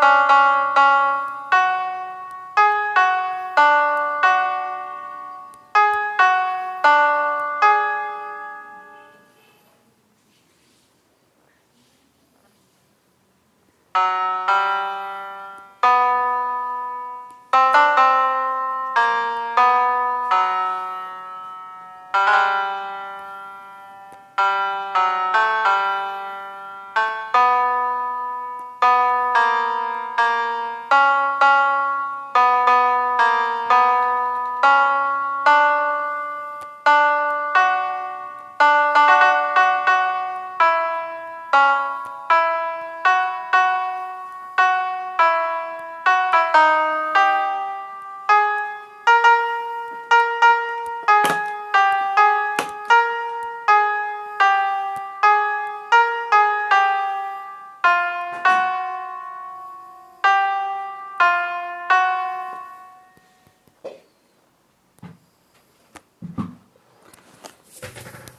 Música